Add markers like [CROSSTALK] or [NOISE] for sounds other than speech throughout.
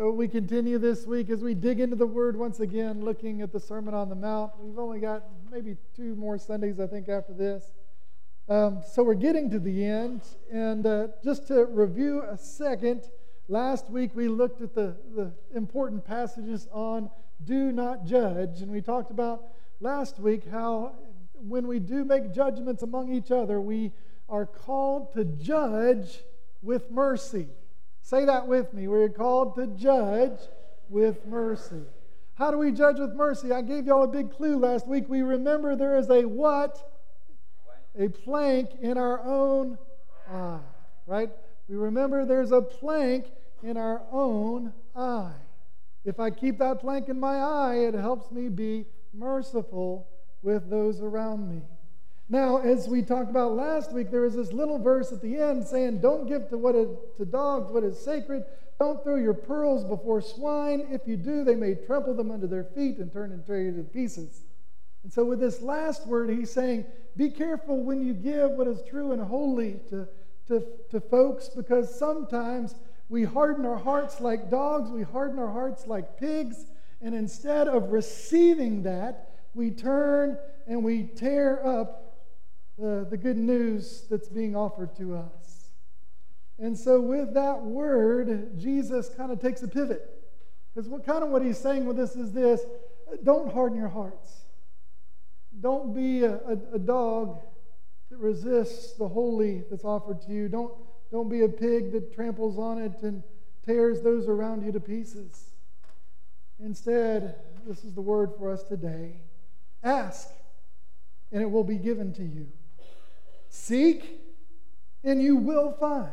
uh, we continue this week as we dig into the Word once again, looking at the Sermon on the Mount. We've only got maybe two more Sundays, I think, after this. Um, so we're getting to the end. And uh, just to review a second, last week we looked at the, the important passages on do not judge. And we talked about last week how when we do make judgments among each other, we are called to judge with mercy. Say that with me. We're called to judge with mercy. How do we judge with mercy? I gave y'all a big clue last week. We remember there is a what? A plank in our own eye, right? We remember there's a plank in our own eye. If I keep that plank in my eye, it helps me be merciful with those around me. Now, as we talked about last week, there is this little verse at the end saying, Don't give to, what is, to dogs what is sacred. Don't throw your pearls before swine. If you do, they may trample them under their feet and turn and tear you to pieces. And so, with this last word, he's saying, Be careful when you give what is true and holy to, to, to folks, because sometimes we harden our hearts like dogs, we harden our hearts like pigs, and instead of receiving that, we turn and we tear up the, the good news that's being offered to us. And so, with that word, Jesus kind of takes a pivot. Because what kind of what he's saying with this is this don't harden your hearts. Don't be a, a, a dog that resists the holy that's offered to you. Don't, don't be a pig that tramples on it and tears those around you to pieces. Instead, this is the word for us today ask, and it will be given to you. Seek, and you will find.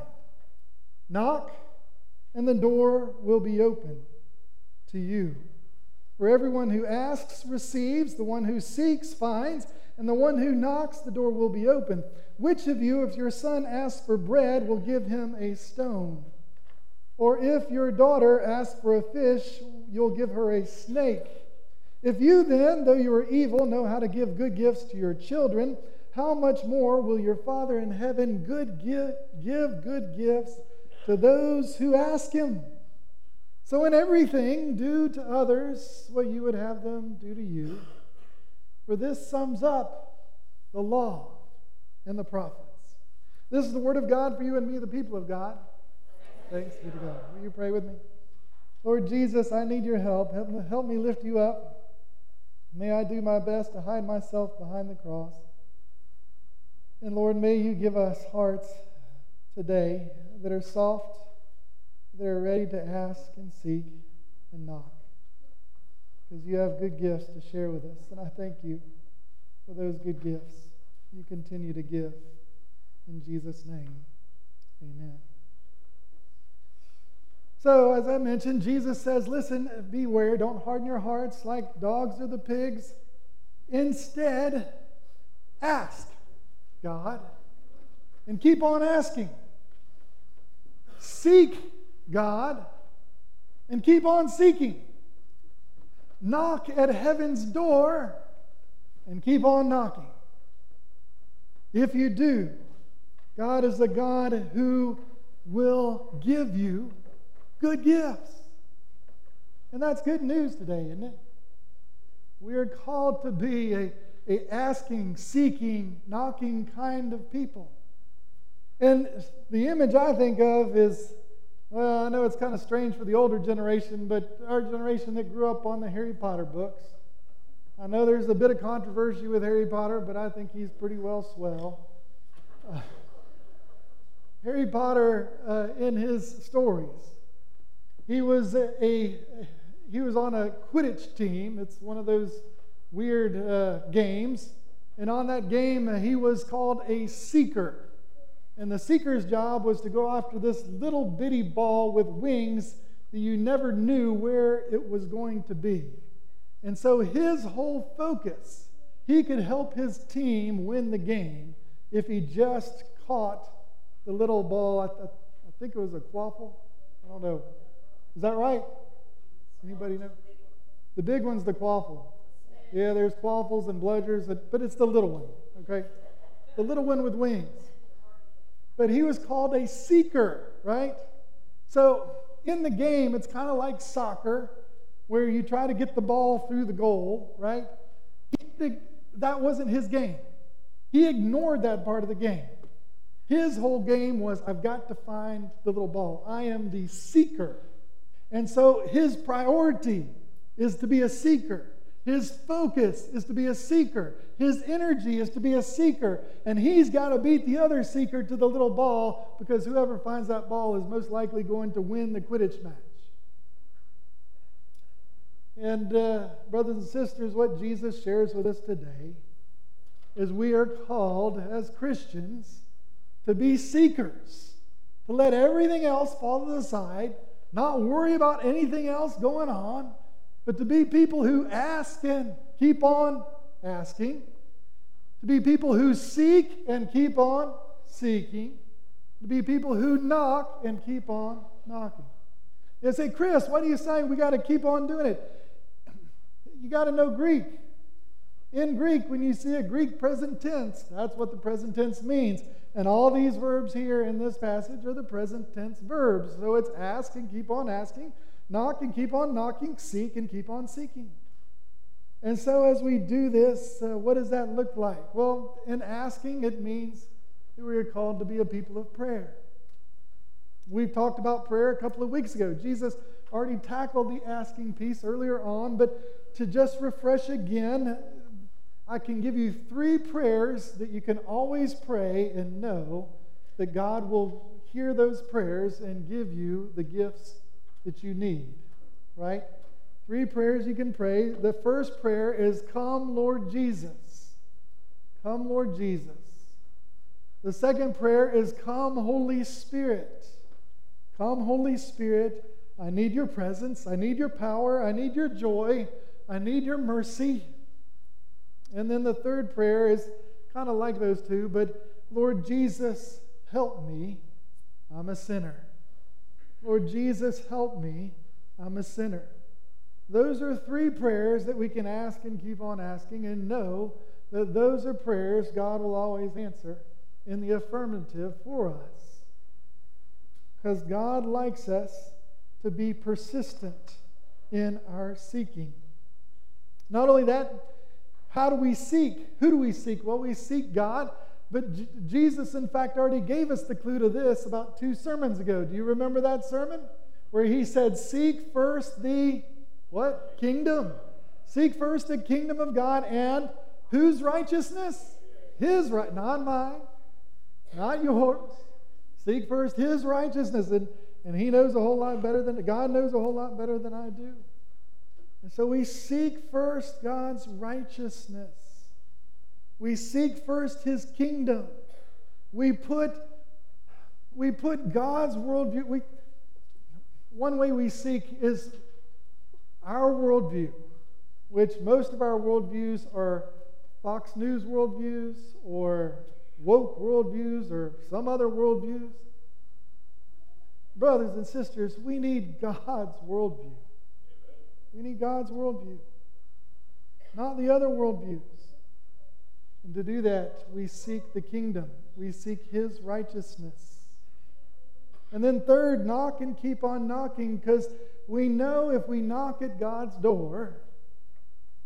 Knock, and the door will be open to you. For everyone who asks receives, the one who seeks finds, and the one who knocks, the door will be open. Which of you, if your son asks for bread, will give him a stone? Or if your daughter asks for a fish, you'll give her a snake? If you then, though you are evil, know how to give good gifts to your children, how much more will your Father in heaven good give, give good gifts to those who ask him? So, in everything, do to others what you would have them do to you. For this sums up the law and the prophets. This is the word of God for you and me, the people of God. Thanks be to God. Will you pray with me? Lord Jesus, I need your help. Help me, help me lift you up. May I do my best to hide myself behind the cross. And Lord, may you give us hearts today that are soft, that are ready to ask and seek and knock. Because you have good gifts to share with us. And I thank you for those good gifts you continue to give. In Jesus' name, amen. So, as I mentioned, Jesus says, Listen, beware, don't harden your hearts like dogs or the pigs. Instead, ask. God and keep on asking. Seek God and keep on seeking. Knock at heaven's door and keep on knocking. If you do, God is the God who will give you good gifts. And that's good news today, isn't it? We are called to be a a asking, seeking, knocking kind of people. And the image I think of is, well, I know it's kind of strange for the older generation, but our generation that grew up on the Harry Potter books. I know there's a bit of controversy with Harry Potter, but I think he's pretty well swell. Uh, [SIGHS] Harry Potter, uh, in his stories, he was a, a he was on a Quidditch team. It's one of those weird uh, games. And on that game, uh, he was called a seeker. And the seeker's job was to go after this little bitty ball with wings that you never knew where it was going to be. And so his whole focus, he could help his team win the game if he just caught the little ball. I, I, I think it was a quaffle. I don't know. Is that right? Anybody know? The big one's the quaffle. Yeah, there's quaffles and bludgers, but it's the little one, okay? The little one with wings. But he was called a seeker, right? So in the game, it's kind of like soccer, where you try to get the ball through the goal, right? He, that wasn't his game. He ignored that part of the game. His whole game was I've got to find the little ball. I am the seeker. And so his priority is to be a seeker. His focus is to be a seeker. His energy is to be a seeker. And he's got to beat the other seeker to the little ball because whoever finds that ball is most likely going to win the Quidditch match. And, uh, brothers and sisters, what Jesus shares with us today is we are called as Christians to be seekers, to let everything else fall to the side, not worry about anything else going on but to be people who ask and keep on asking, to be people who seek and keep on seeking, to be people who knock and keep on knocking. They say, Chris, what are you saying? We got to keep on doing it. [CLEARS THROAT] You got to know Greek. In Greek, when you see a Greek present tense, that's what the present tense means. And all these verbs here in this passage are the present tense verbs. So it's ask and keep on asking, Knock and keep on knocking, seek and keep on seeking. And so, as we do this, uh, what does that look like? Well, in asking, it means that we are called to be a people of prayer. We've talked about prayer a couple of weeks ago. Jesus already tackled the asking piece earlier on, but to just refresh again, I can give you three prayers that you can always pray and know that God will hear those prayers and give you the gifts that you need, right? Three prayers you can pray. The first prayer is, Come, Lord Jesus. Come, Lord Jesus. The second prayer is, Come, Holy Spirit. Come, Holy Spirit. I need your presence. I need your power. I need your joy. I need your mercy. And then the third prayer is kind of like those two, but Lord Jesus, help me. I'm a sinner. Lord Jesus, help me. I'm a sinner. Those are three prayers that we can ask and keep on asking and know that those are prayers God will always answer in the affirmative for us. Because God likes us to be persistent in our seeking. Not only that, how do we seek? Who do we seek? Well, we seek God but J- Jesus, in fact, already gave us the clue to this about two sermons ago. Do you remember that sermon? Where he said, Seek first the what? Kingdom. Seek first the kingdom of God and whose righteousness? His right, not mine, not yours. Seek first his righteousness. And, and he knows a whole lot better than God knows a whole lot better than I do. And so we seek first God's righteousness. We seek first his kingdom. We put, we put God's worldview. We, one way we seek is our worldview, which most of our worldviews are Fox News worldviews or woke worldviews or some other worldviews. Brothers and sisters, we need God's worldview. We need God's worldview, not the other worldviews. And to do that, we seek the kingdom, we seek his righteousness. And then, third, knock and keep on knocking because we know if we knock at God's door,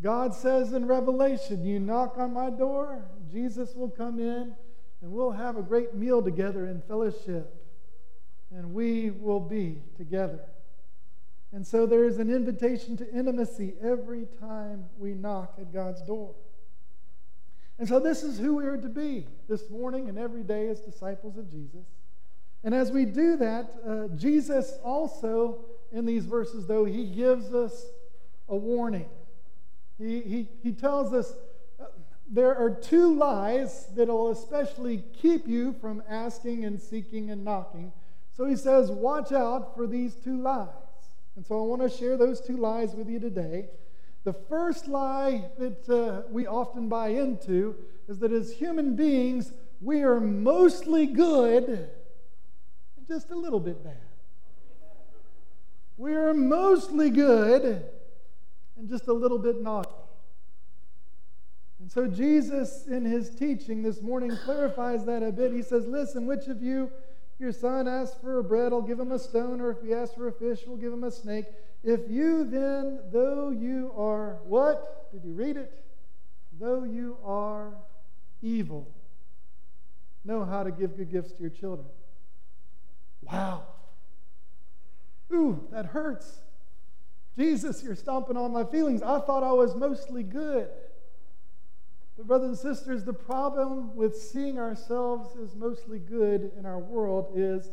God says in Revelation, You knock on my door, Jesus will come in and we'll have a great meal together in fellowship. And we will be together. And so there is an invitation to intimacy every time we knock at God's door. And so, this is who we are to be this morning and every day as disciples of Jesus. And as we do that, uh, Jesus also, in these verses, though, he gives us a warning. He, he, he tells us uh, there are two lies that will especially keep you from asking and seeking and knocking. So he says, Watch out for these two lies. And so I want to share those two lies with you today. The first lie that uh, we often buy into is that as human beings, we are mostly good and just a little bit bad. We are mostly good and just a little bit naughty. And so Jesus, in his teaching this morning, clarifies that a bit. He says, Listen, which of you, your son asks for a bread, I'll give him a stone, or if he asks for a fish, we'll give him a snake. If you then, though you are what? Did you read it? Though you are evil, know how to give good gifts to your children. Wow. Ooh, that hurts. Jesus, you're stomping on my feelings. I thought I was mostly good. But, brothers and sisters, the problem with seeing ourselves as mostly good in our world is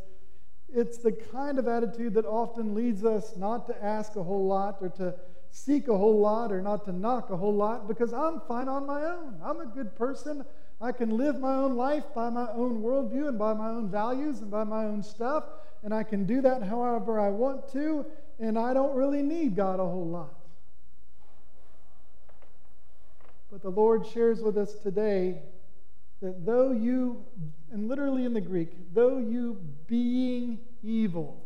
it's the kind of attitude that often leads us not to ask a whole lot or to seek a whole lot or not to knock a whole lot because I'm fine on my own. I'm a good person. I can live my own life by my own worldview and by my own values and by my own stuff, and I can do that however I want to, and I don't really need God a whole lot. But the Lord shares with us today that though you, and literally in the Greek, though you being evil,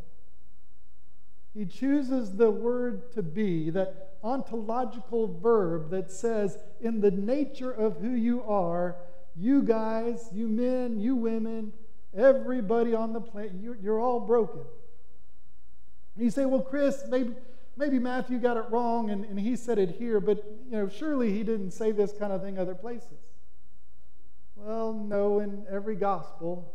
he chooses the word to be, that ontological verb that says, in the nature of who you are, you guys, you men, you women, everybody on the planet, you're, you're all broken. And you say, well, Chris, maybe maybe Matthew got it wrong and, and he said it here, but you know, surely he didn't say this kind of thing other places. Well, no, in every gospel,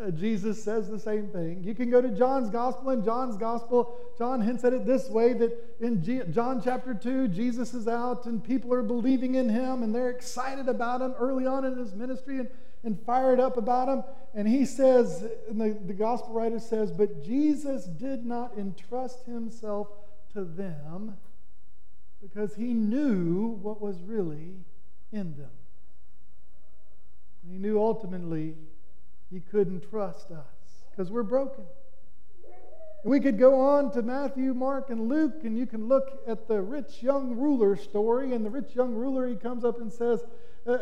uh, Jesus says the same thing. You can go to John's gospel. In John's gospel, John hints at it this way that in G- John chapter 2, Jesus is out and people are believing in him and they're excited about him early on in his ministry. And and fired up about him. And he says, and the, the gospel writer says, but Jesus did not entrust himself to them because he knew what was really in them. And he knew ultimately he couldn't trust us because we're broken. We could go on to Matthew, Mark, and Luke, and you can look at the rich young ruler story. And the rich young ruler, he comes up and says, uh, uh,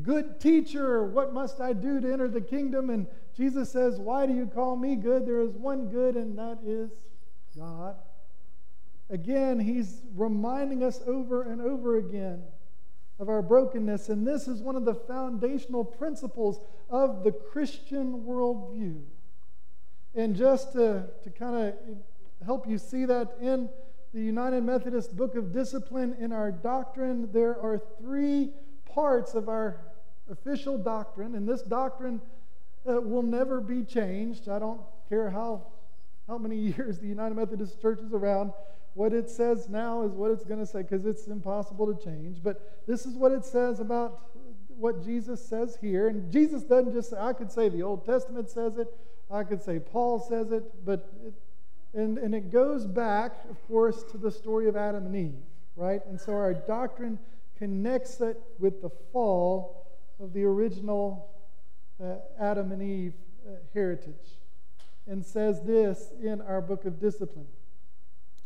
Good teacher, what must I do to enter the kingdom? And Jesus says, Why do you call me good? There is one good, and that is God. Again, he's reminding us over and over again of our brokenness. And this is one of the foundational principles of the Christian worldview. And just to, to kind of help you see that in the United Methodist Book of Discipline, in our doctrine, there are three parts of our official doctrine, and this doctrine uh, will never be changed. I don't care how, how many [LAUGHS] years the United Methodist Church is around. What it says now is what it's going to say because it's impossible to change. But this is what it says about what Jesus says here. And Jesus doesn't just say, I could say the Old Testament says it, I could say Paul says it, but it, and, and it goes back, of course, to the story of Adam and Eve, right? And so our doctrine connects it with the fall of the original uh, Adam and Eve uh, heritage and says this in our book of discipline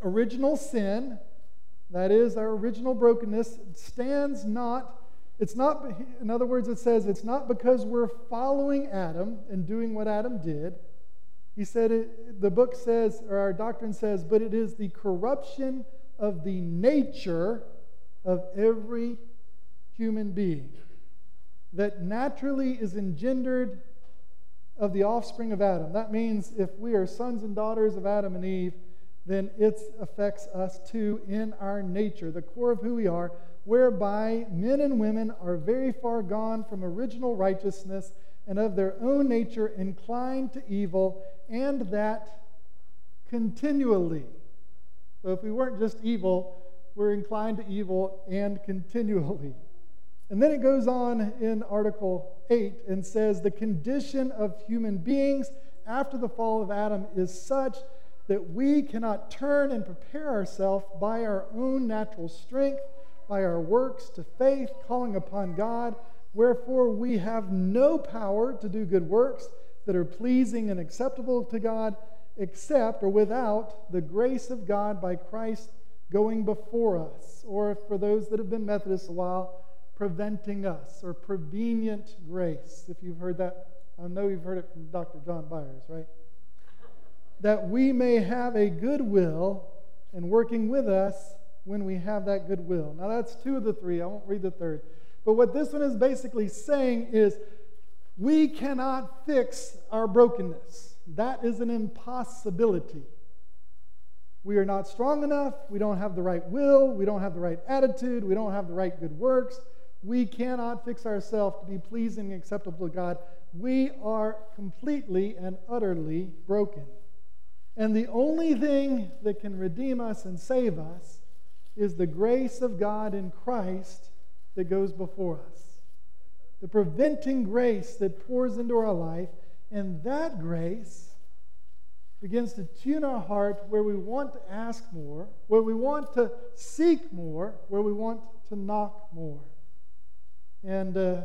Original sin, that is, our original brokenness, stands not it's not, in other words, it says it's not because we're following Adam and doing what Adam did. He said, it, the book says, or our doctrine says, but it is the corruption of the nature of every human being that naturally is engendered of the offspring of Adam. That means if we are sons and daughters of Adam and Eve, then it affects us too in our nature, the core of who we are whereby men and women are very far gone from original righteousness and of their own nature inclined to evil, and that continually. So if we weren't just evil, we're inclined to evil and continually. And then it goes on in Article 8 and says the condition of human beings after the fall of Adam is such that we cannot turn and prepare ourselves by our own natural strength by our works to faith, calling upon God. Wherefore, we have no power to do good works that are pleasing and acceptable to God, except or without the grace of God by Christ going before us, or for those that have been Methodists a while, preventing us, or prevenient grace. If you've heard that, I know you've heard it from Dr. John Byers, right? That we may have a good will and working with us when we have that goodwill. Now, that's two of the three. I won't read the third. But what this one is basically saying is We cannot fix our brokenness. That is an impossibility. We are not strong enough. We don't have the right will. We don't have the right attitude. We don't have the right good works. We cannot fix ourselves to be pleasing and acceptable to God. We are completely and utterly broken. And the only thing that can redeem us and save us is the grace of God in Christ that goes before us. The preventing grace that pours into our life. And that grace begins to tune our heart where we want to ask more, where we want to seek more, where we want to knock more. And uh,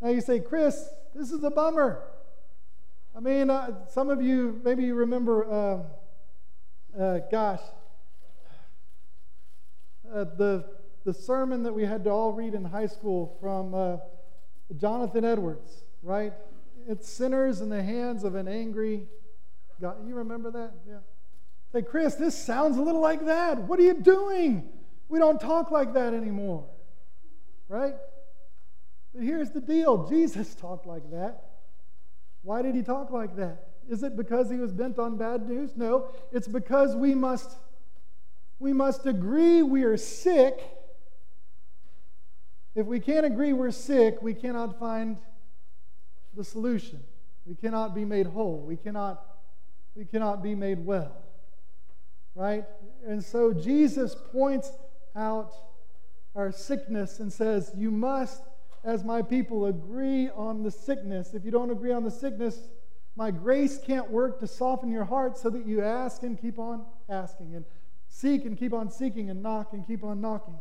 now you say, Chris, this is a bummer. I mean, uh, some of you, maybe you remember, uh, uh gosh, uh, the, the sermon that we had to all read in high school from uh, Jonathan Edwards, right? It's sinners in the hands of an angry God. You remember that? Yeah. Say, Chris, this sounds a little like that. What are you doing? We don't talk like that anymore, right? But here's the deal Jesus [LAUGHS] talked like that. Why did he talk like that? Is it because he was bent on bad news? No, it's because we must we must agree we are sick. If we can't agree we're sick, we cannot find the solution. We cannot be made whole. We cannot we cannot be made well. Right? And so Jesus points out our sickness and says, You must as my people agree on the sickness. If you don't agree on the sickness, my grace can't work to soften your heart so that you ask and keep on asking, and seek and keep on seeking, and knock and keep on knocking.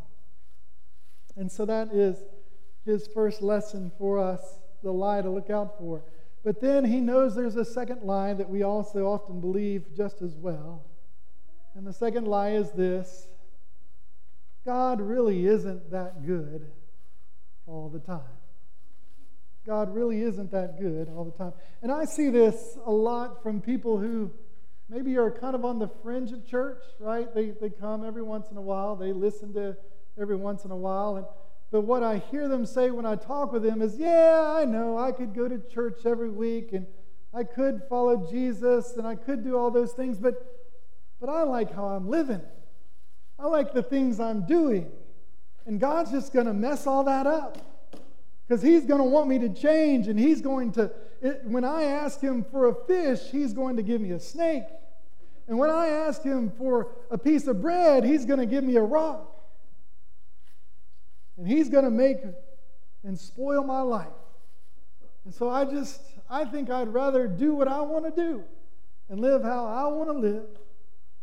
And so that is his first lesson for us, the lie to look out for. But then he knows there's a second lie that we also often believe just as well. And the second lie is this God really isn't that good all the time. God really isn't that good all the time. And I see this a lot from people who maybe are kind of on the fringe of church, right? They, they come every once in a while, they listen to every once in a while. And, but what I hear them say when I talk with them is, yeah, I know, I could go to church every week and I could follow Jesus and I could do all those things, but, but I like how I'm living. I like the things I'm doing. And God's just going to mess all that up because He's going to want me to change. And He's going to, it, when I ask Him for a fish, He's going to give me a snake. And when I ask Him for a piece of bread, He's going to give me a rock. And He's going to make and spoil my life. And so I just, I think I'd rather do what I want to do and live how I want to live.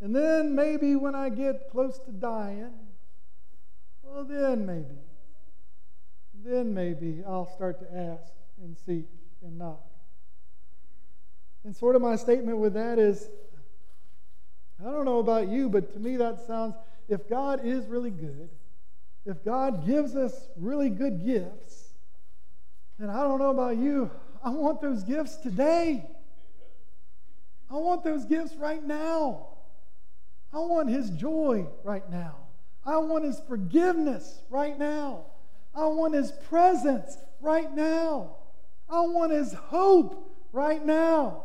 And then maybe when I get close to dying, well, then maybe, then maybe I'll start to ask and seek and knock. And sort of my statement with that is I don't know about you, but to me that sounds if God is really good, if God gives us really good gifts, then I don't know about you, I want those gifts today. I want those gifts right now. I want His joy right now. I want His forgiveness right now. I want His presence right now. I want His hope right now.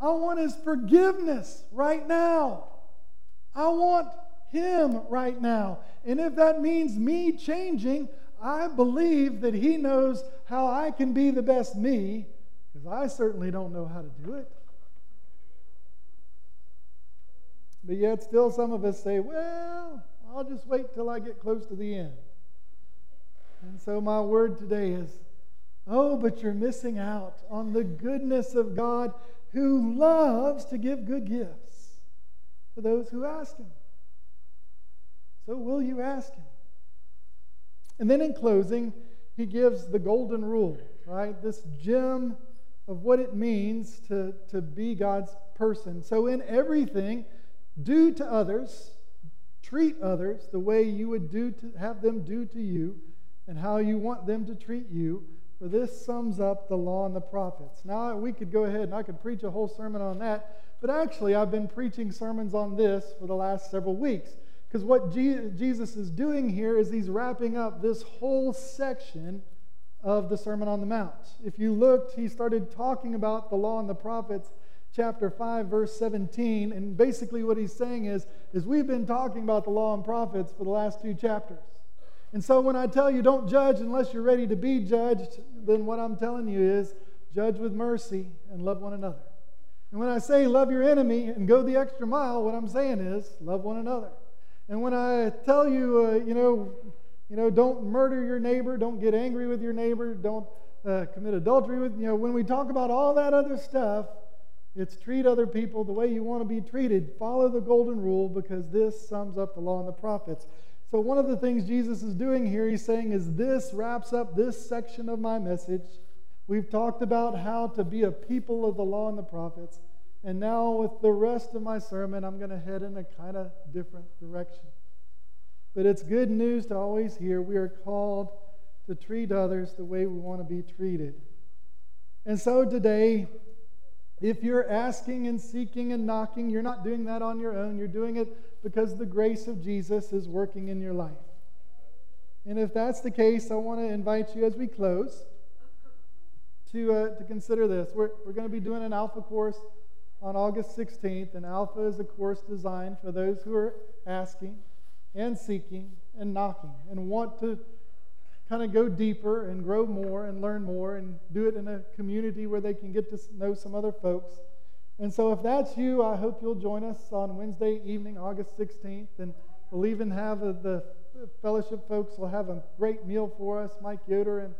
I want His forgiveness right now. I want Him right now. And if that means me changing, I believe that He knows how I can be the best me, because I certainly don't know how to do it. But yet, still, some of us say, well, I'll just wait till I get close to the end. And so, my word today is oh, but you're missing out on the goodness of God who loves to give good gifts to those who ask Him. So, will you ask Him? And then, in closing, He gives the golden rule, right? This gem of what it means to, to be God's person. So, in everything, do to others treat others the way you would do to have them do to you and how you want them to treat you for this sums up the law and the prophets now we could go ahead and i could preach a whole sermon on that but actually i've been preaching sermons on this for the last several weeks because what jesus is doing here is he's wrapping up this whole section of the Sermon on the Mount. If you looked, he started talking about the law and the prophets, chapter 5, verse 17. And basically, what he's saying is, is we've been talking about the law and prophets for the last two chapters. And so when I tell you don't judge unless you're ready to be judged, then what I'm telling you is judge with mercy and love one another. And when I say love your enemy and go the extra mile, what I'm saying is love one another. And when I tell you, uh, you know, you know, don't murder your neighbor, don't get angry with your neighbor, don't uh, commit adultery with, you know, when we talk about all that other stuff, it's treat other people the way you want to be treated. Follow the golden rule because this sums up the law and the prophets. So, one of the things Jesus is doing here, he's saying, is this wraps up this section of my message. We've talked about how to be a people of the law and the prophets. And now, with the rest of my sermon, I'm going to head in a kind of different direction. But it's good news to always hear we are called to treat others the way we want to be treated. And so today, if you're asking and seeking and knocking, you're not doing that on your own. You're doing it because the grace of Jesus is working in your life. And if that's the case, I want to invite you as we close to, uh, to consider this. We're, we're going to be doing an Alpha course on August 16th, and Alpha is a course designed for those who are asking and seeking and knocking and want to kind of go deeper and grow more and learn more and do it in a community where they can get to know some other folks. And so, if that's you, I hope you'll join us on Wednesday evening, August 16th. And we'll even have a, the fellowship folks will have a great meal for us, Mike Yoder and,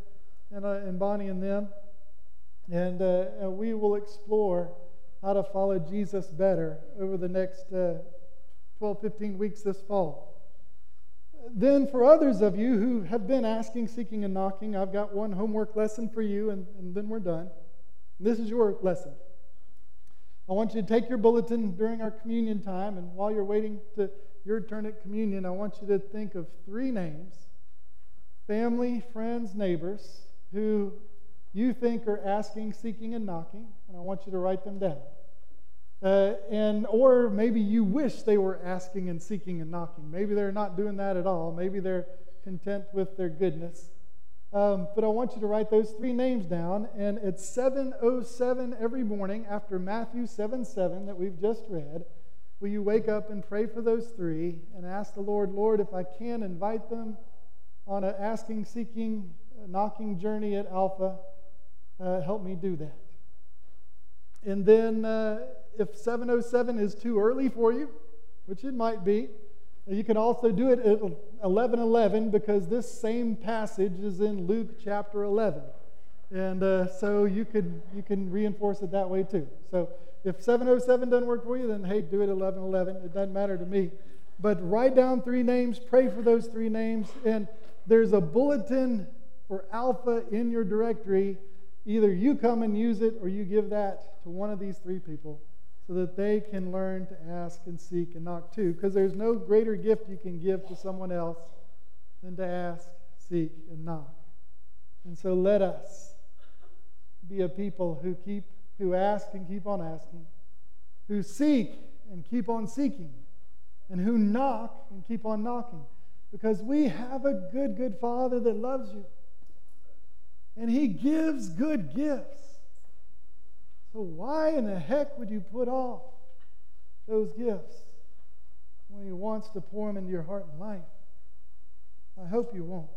and, uh, and Bonnie and them. And, uh, and, we will explore how to follow Jesus better over the next uh, 12, 15 weeks this fall then, for others of you who have been asking, seeking, and knocking, I've got one homework lesson for you, and, and then we're done. This is your lesson. I want you to take your bulletin during our communion time, and while you're waiting to your turn at communion, I want you to think of three names family, friends, neighbors who you think are asking, seeking, and knocking, and I want you to write them down. Uh, and or maybe you wish they were asking and seeking and knocking. Maybe they're not doing that at all. Maybe they're content with their goodness. Um, but I want you to write those three names down. And at 7:07 every morning after Matthew 7 7 that we've just read, will you wake up and pray for those three and ask the Lord, Lord, if I can invite them on an asking, seeking, knocking journey at Alpha, uh, help me do that. And then uh, if 707 is too early for you, which it might be, you can also do it at 1111 because this same passage is in Luke chapter 11. And uh, so you can, you can reinforce it that way too. So if 707 doesn't work for you, then hey, do it 1111. It doesn't matter to me. But write down three names, pray for those three names, and there's a bulletin for Alpha in your directory. Either you come and use it or you give that to one of these three people so that they can learn to ask and seek and knock too. Because there's no greater gift you can give to someone else than to ask, seek, and knock. And so let us be a people who keep who ask and keep on asking, who seek and keep on seeking, and who knock and keep on knocking. Because we have a good, good Father that loves you. And He gives good gifts. So, why in the heck would you put off those gifts when He wants to pour them into your heart and life? I hope you won't.